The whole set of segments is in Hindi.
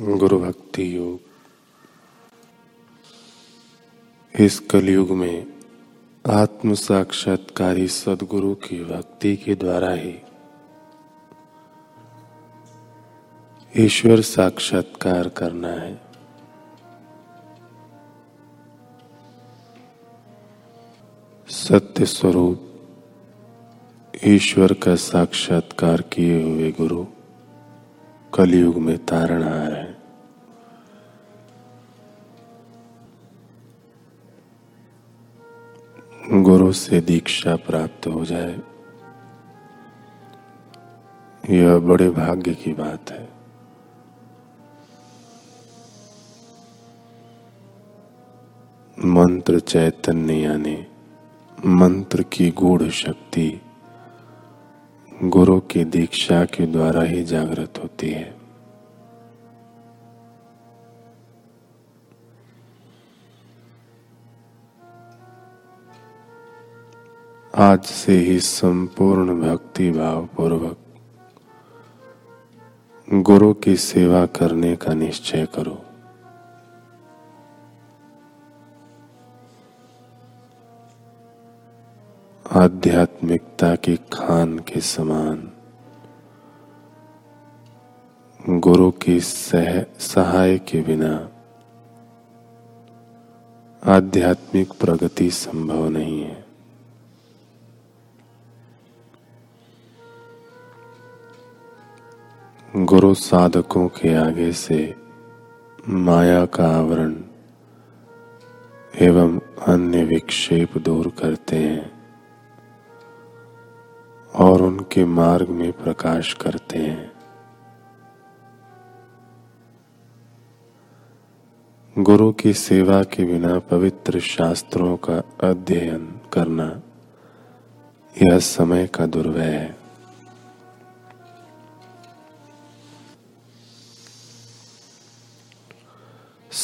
गुरु भक्ति योग। इस कलयुग में आत्म साक्षात्कारी सदगुरु की भक्ति के द्वारा ही ईश्वर साक्षात्कार करना है। सत्य स्वरूप ईश्वर का साक्षात्कार किए हुए गुरु कलयुग में तारण आ रहे हैं। गुरु से दीक्षा प्राप्त हो जाए। यह बड़े भाग्य की बात है। मंत्र चैतन्य यानी मंत्र की गूढ़ शक्ति गुरु की दीक्षा के द्वारा ही जागृत होती है। आज से ही संपूर्ण भक्ति भाव पूर्वक गुरु की सेवा करने का निश्चय करो। आध्यात्मिकता की खान के समान गुरु की सह सहाय के बिना आध्यात्मिक प्रगति संभव नहीं है। गुरु साधकों के आगे से माया का आवरण एवं अन्य विक्षेप दूर करते हैं और उनके मार्ग में प्रकाश करते हैं। गुरु की सेवा के बिना पवित्र शास्त्रों का अध्ययन करना यह समय का दुर्व्यय है।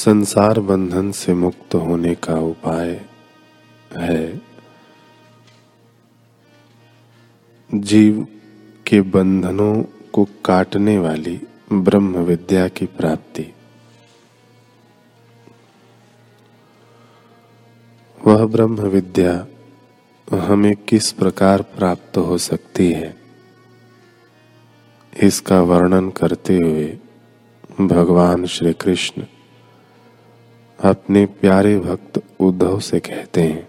संसार बंधन से मुक्त होने का उपाय है। जीव के बंधनों को काटने वाली ब्रह्म विद्या की प्राप्ति। वह ब्रह्म विद्या हमें किस प्रकार प्राप्त हो सकती है, इसका वर्णन करते हुए भगवान श्री कृष्ण अपने प्यारे भक्त उद्धव से कहते हैं।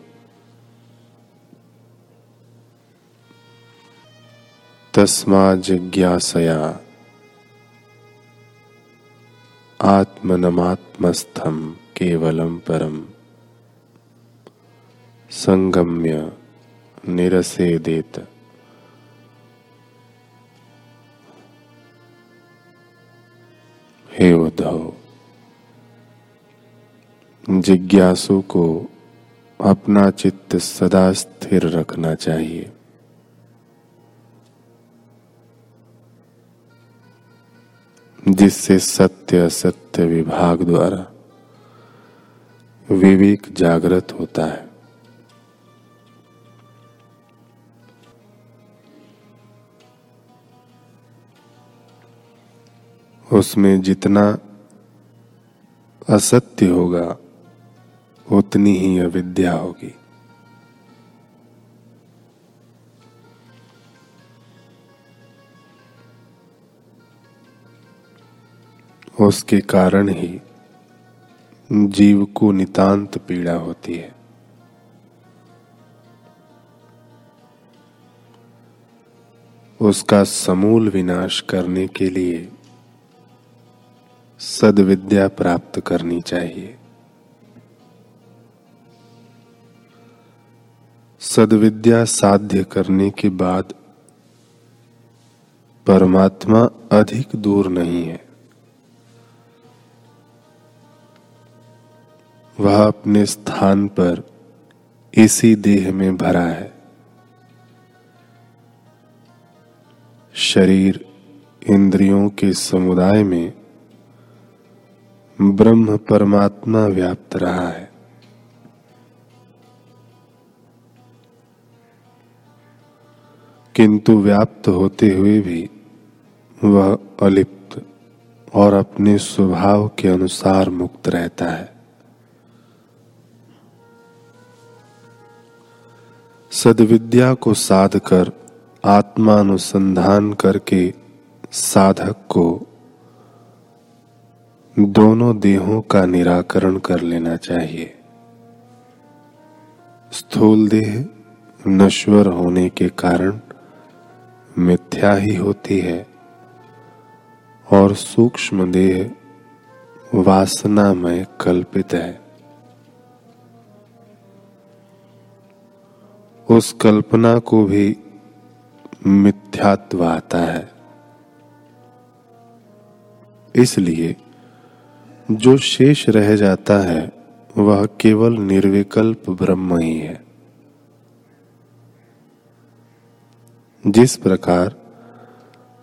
तस्मा जिज्ञासया। आत्मनमात्मस्थम केवलम परम संगम्य निरसेदेत। हे जिज्ञासु को अपना चित्त सदा स्थिर रखना चाहिए। जिससे सत्य असत्य विभाग द्वारा विवेक जागृत होता है। उसमें जितना असत्य होगा उतनी ही अविद्या होगी। उसके कारण ही जीव को नितांत पीड़ा होती है। उसका समूल विनाश करने के लिए सदविद्या प्राप्त करनी चाहिए। सदविद्या साध्य करने के बाद परमात्मा अधिक दूर नहीं है। वह अपने स्थान पर इसी देह में भरा है। शरीर इंद्रियों के समुदाय में ब्रह्म परमात्मा व्याप्त रहा है। किंतु व्याप्त होते हुए भी वह अलिप्त और अपने स्वभाव के अनुसार मुक्त रहता है। सदविद्या को साध कर आत्मानुसंधान करके साधक को दोनों देहों का निराकरण कर लेना चाहिए। स्थूल देह नश्वर होने के कारण मिथ्या ही होती है और सूक्ष्म देह वासनामय कल्पित है। उस कल्पना को भी मिथ्यात्व आता है। इसलिए जो शेष रह जाता है, वह केवल निर्विकल्प ब्रह्म ही है। जिस प्रकार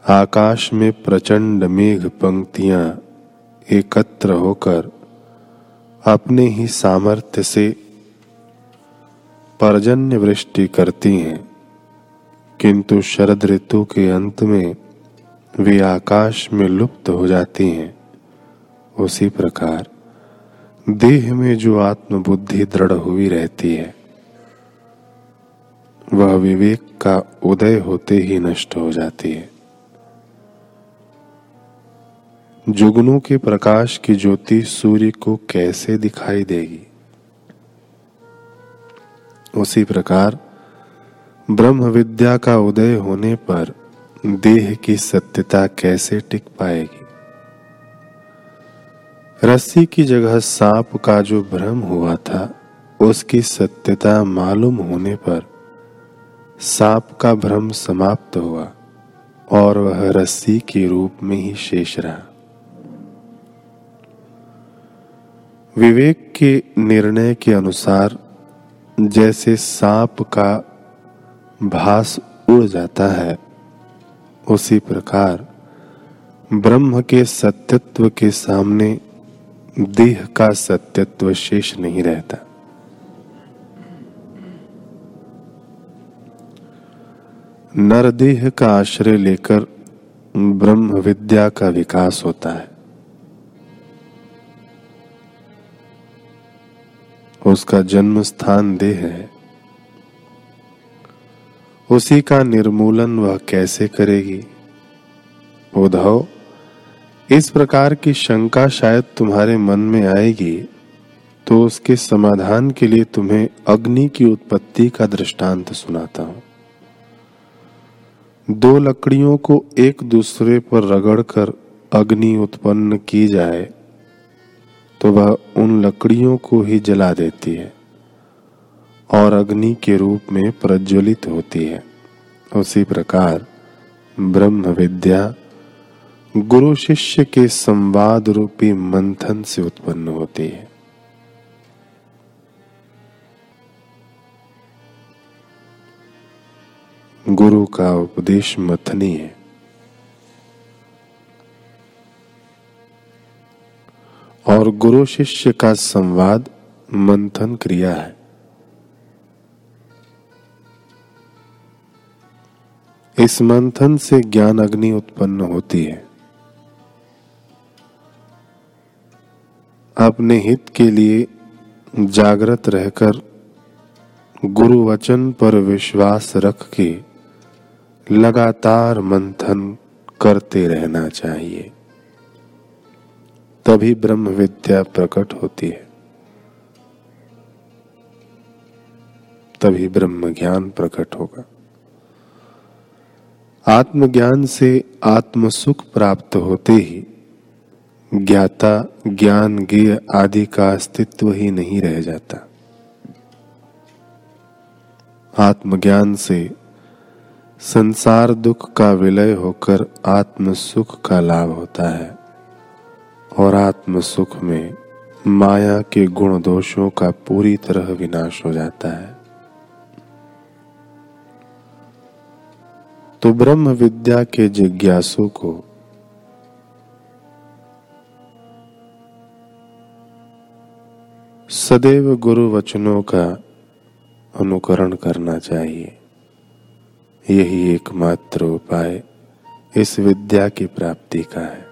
आकाश में प्रचंड मेघ पंक्तियाँ एकत्र होकर अपने ही सामर्थ्य से पर्जन्य वृष्टि करती हैं, किंतु शरद ऋतु के अंत में वे आकाश में लुप्त हो जाती हैं। उसी प्रकार देह में जो आत्मबुद्धि दृढ़ हुई रहती है वह विवेक का उदय होते ही नष्ट हो जाती है। जुगनों के प्रकाश की ज्योति सूर्य को कैसे दिखाई देगी? उसी प्रकार ब्रह्म विद्या का उदय होने पर देह की सत्यता कैसे टिक पाएगी? रस्सी की जगह सांप का जो भ्रम हुआ था, उसकी सत्यता मालूम होने पर सांप का भ्रम समाप्त हुआ और वह रस्सी के रूप में ही शेष रहा। विवेक के निर्णय के अनुसार जैसे सांप का भास उड़ जाता है, उसी प्रकार ब्रह्म के सत्यत्व के सामने देह का सत्यत्व शेष नहीं रहता। नरदेह का आश्रय लेकर ब्रह्म विद्या का विकास होता है। उसका जन्म स्थान देह है। उसी का निर्मूलन वह कैसे करेगी? उद्धव, इस प्रकार की शंका शायद तुम्हारे मन में आएगी तो उसके समाधान के लिए तुम्हें अग्नि की उत्पत्ति का दृष्टांत सुनाता हूँ। दो लकड़ियों को एक दूसरे पर रगड़कर अग्नि उत्पन्न की जाए तो वह उन लकड़ियों को ही जला देती है और अग्नि के रूप में प्रज्वलित होती है। उसी प्रकार ब्रह्म विद्या गुरु शिष्य के संवाद रूपी मंथन से उत्पन्न होती है। गुरु का उपदेश मथनी है। और गुरु शिष्य का संवाद मंथन क्रिया है। इस मंथन से ज्ञान अग्नि उत्पन्न होती है। अपने हित के लिए जागृत रहकर गुरु वचन पर विश्वास रख के लगातार मंथन करते रहना चाहिए। तभी ब्रह्म विद्या प्रकट होती है। तभी ब्रह्म ज्ञान प्रकट होगा। आत्मज्ञान से आत्म सुख प्राप्त होते ही ज्ञाता, ज्ञान गेय आदि का अस्तित्व ही नहीं रह जाता। आत्मज्ञान से संसार दुख का विलय होकर आत्म सुख का लाभ होता है। और आत्म सुख में माया के गुण दोषों का पूरी तरह विनाश हो जाता है। तो ब्रह्म विद्या के जिज्ञासु को सदैव गुरु वचनों का अनुकरण करना चाहिए। यही एकमात्र उपाय इस विद्या की प्राप्ति का है।